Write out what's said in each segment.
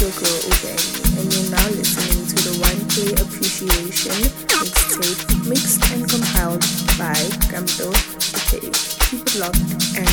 your girl Obey, and you're now listening to the 1K Appreciation mixtape mixed and compiled by Gambo Okay. Keep it locked and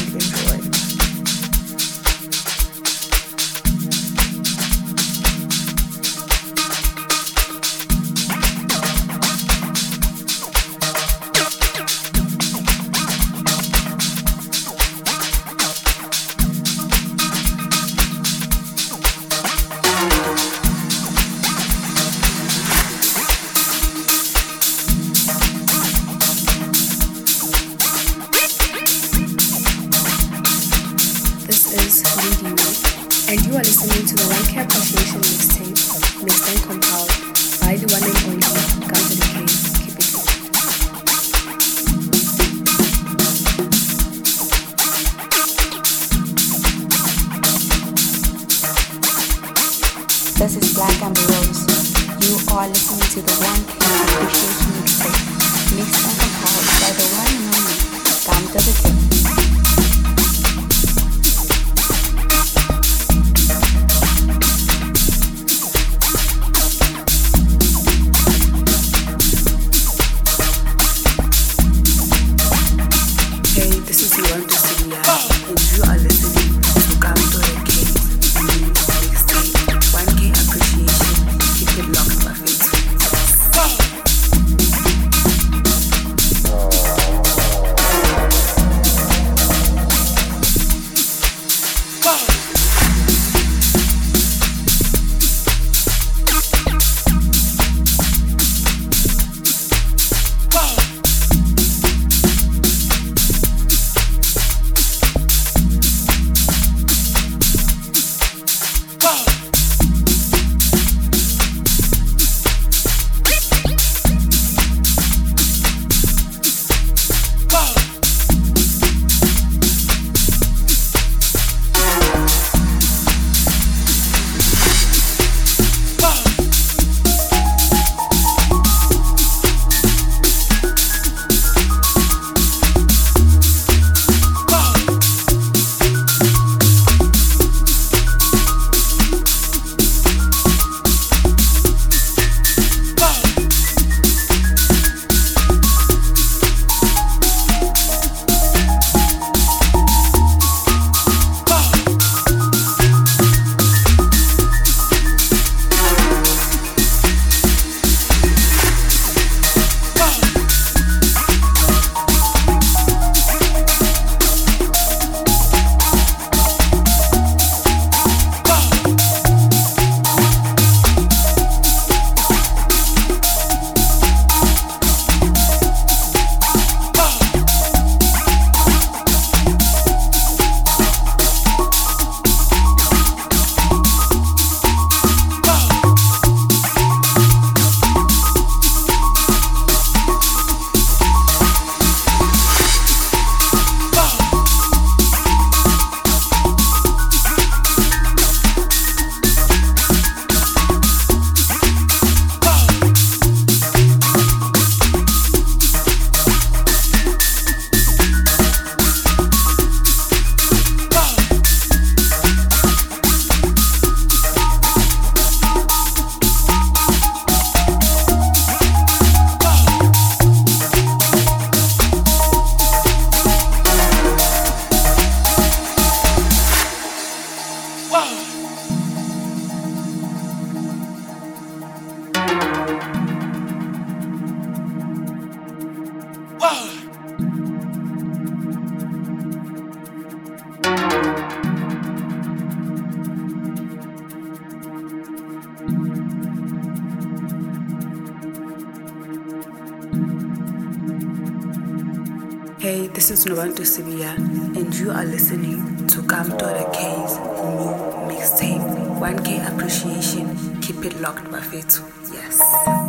Nobanto Sibia, and you are listening to Kamtora K's new mixtape. 1K appreciation. Keep it locked, Bafetu. Yes.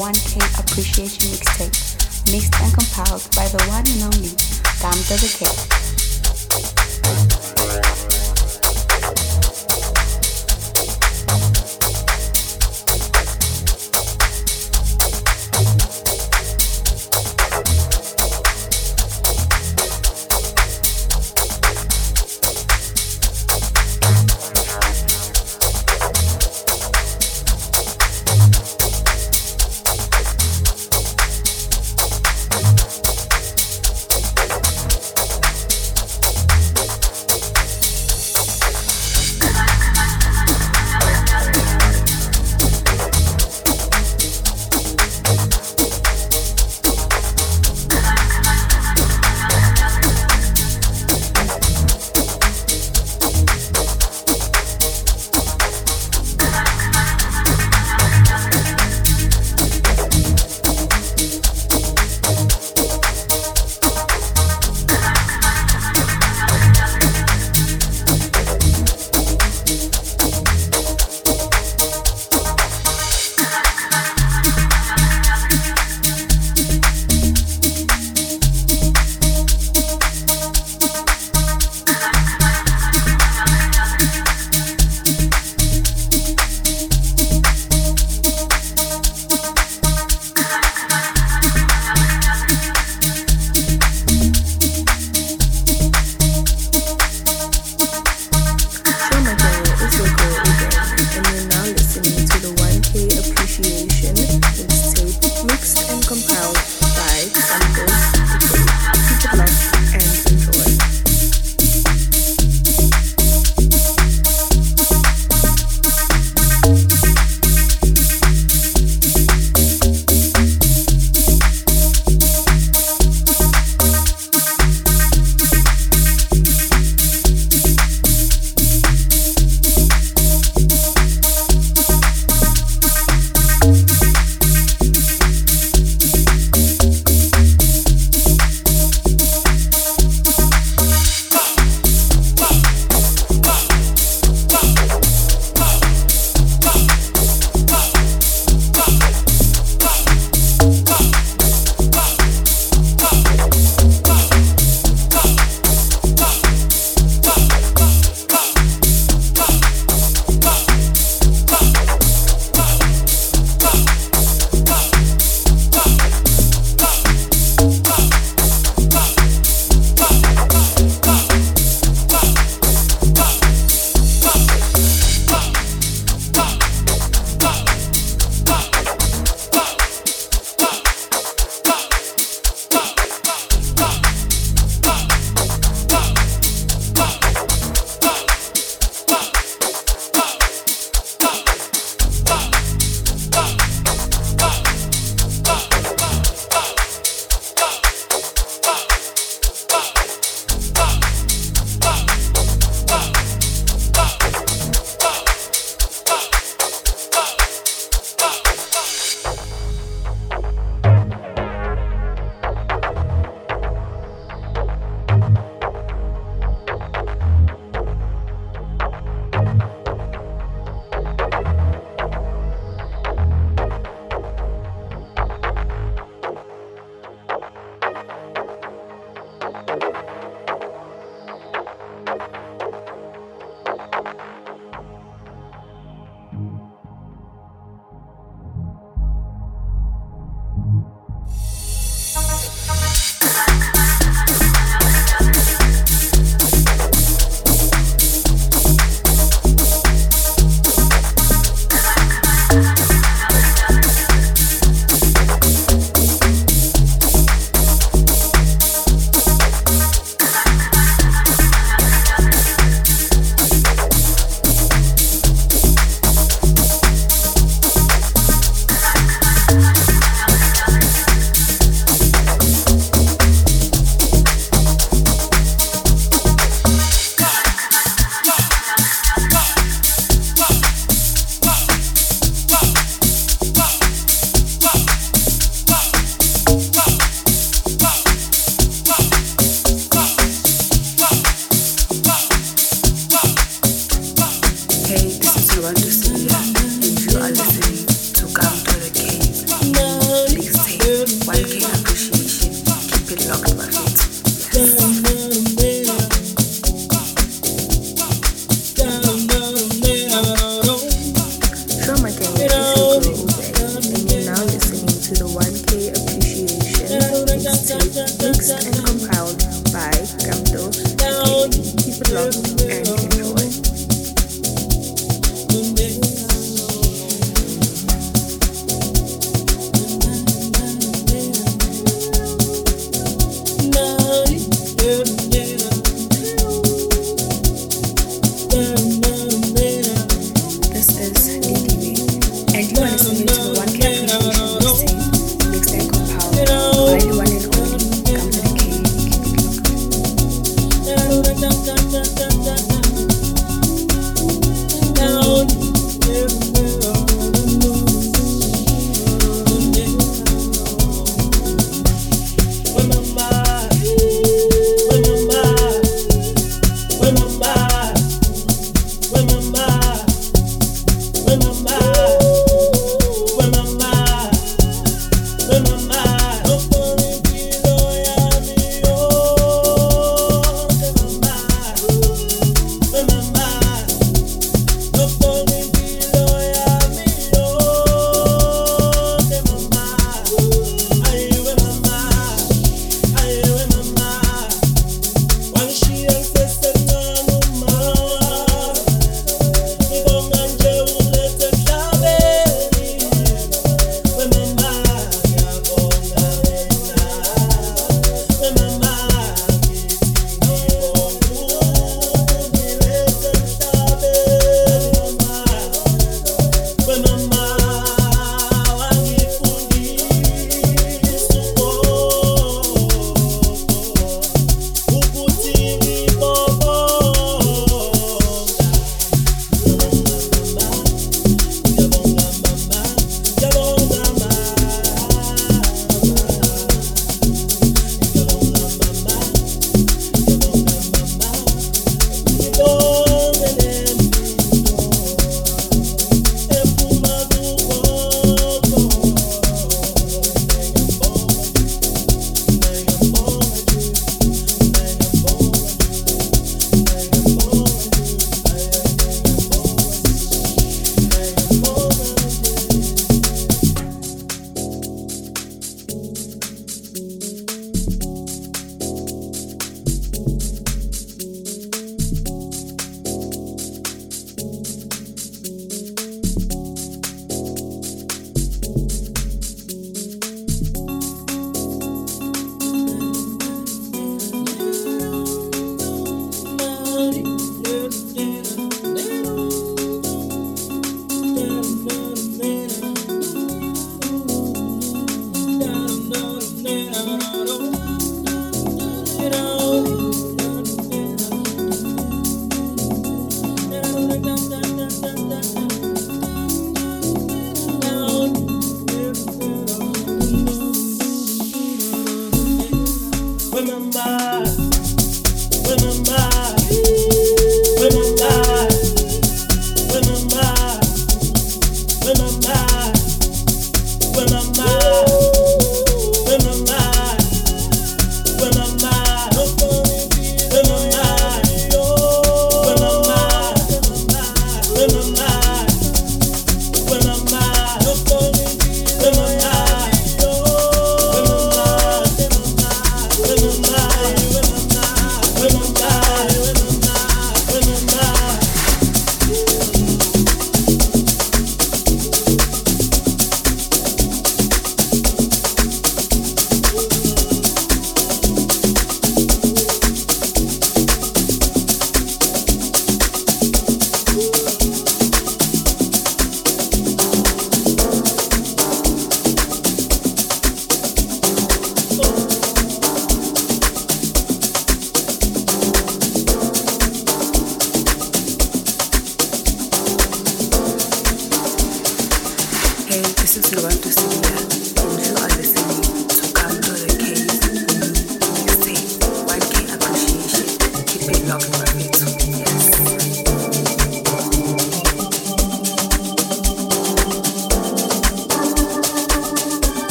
1K Appreciation Mixtape, mixed and compiled by the one and only Gamta the K.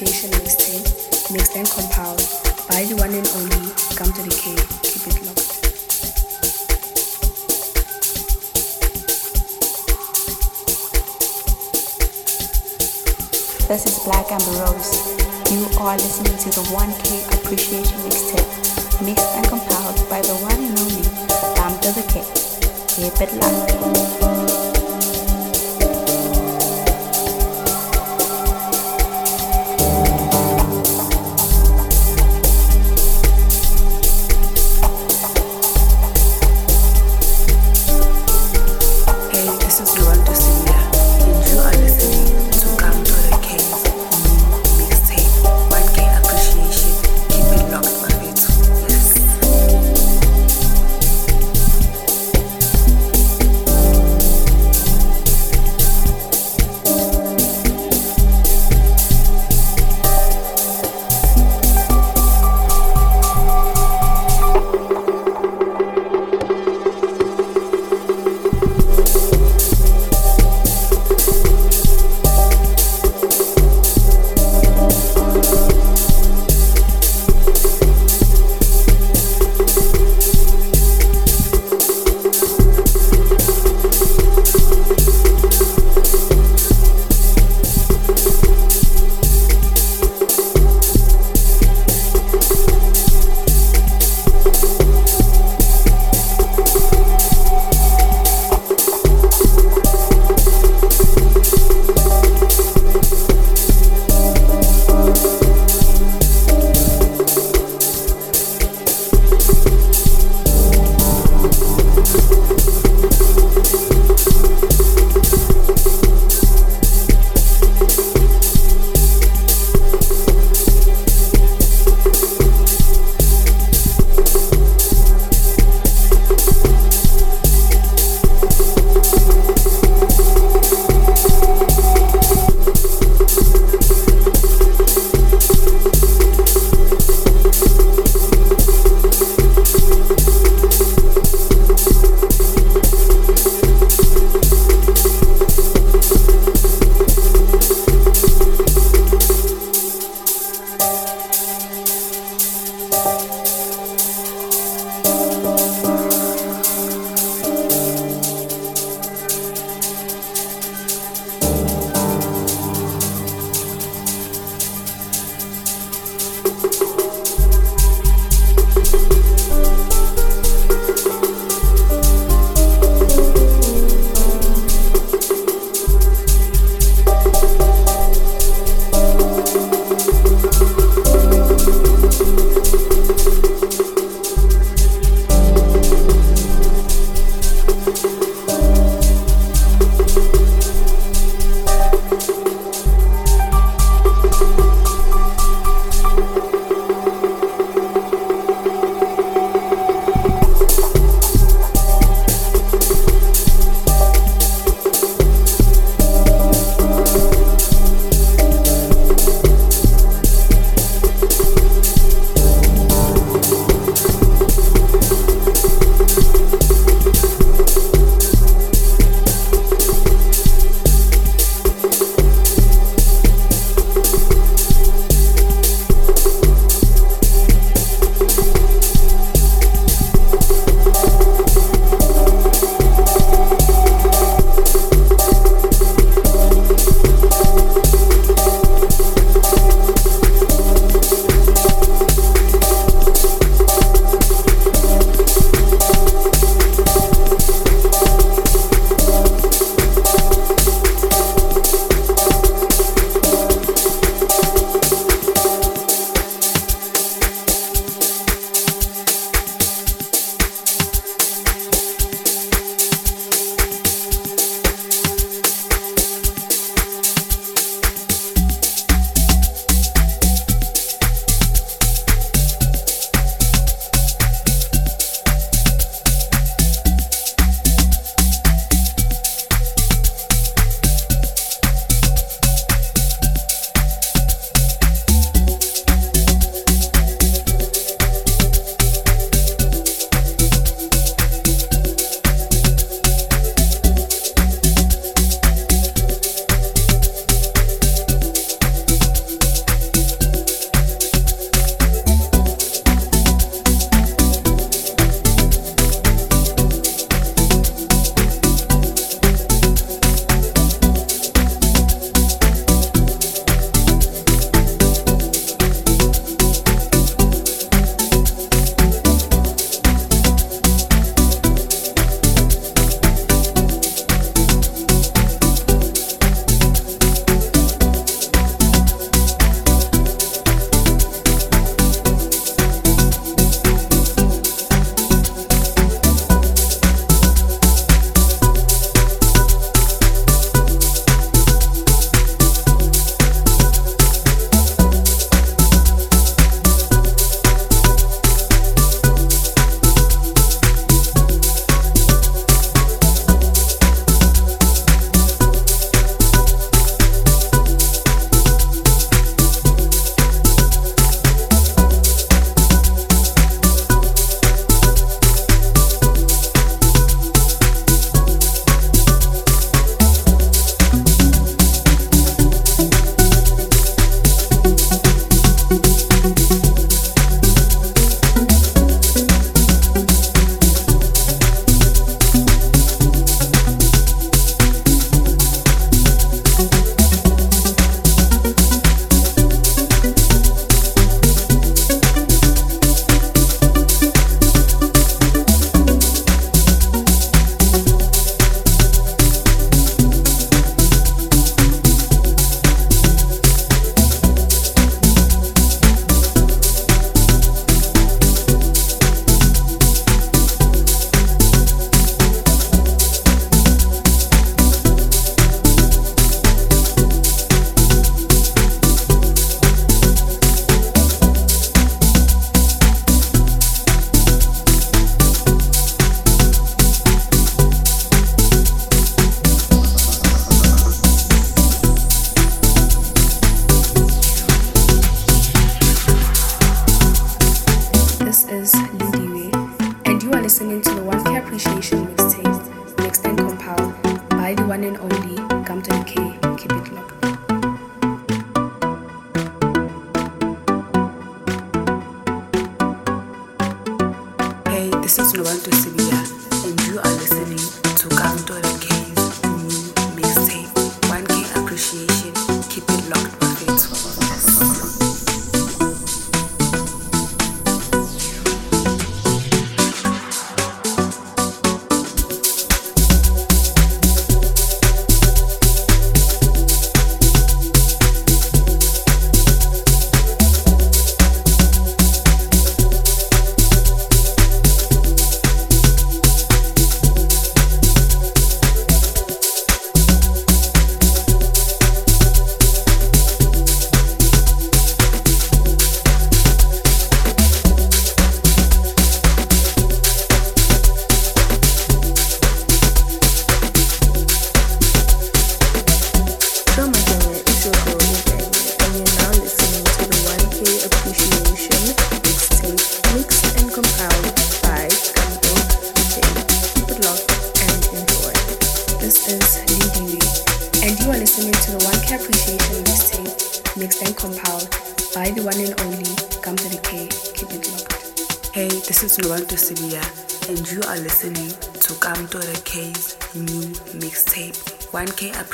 Appreciation Mixtape, mixed and compiled by the one and only Come to the Cave. Keep it locked. This is Black Amber Rose. You are listening to the 1K Appreciation.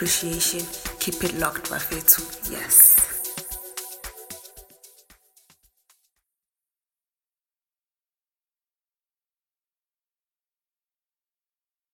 Appreciation. Keep it locked. Yes.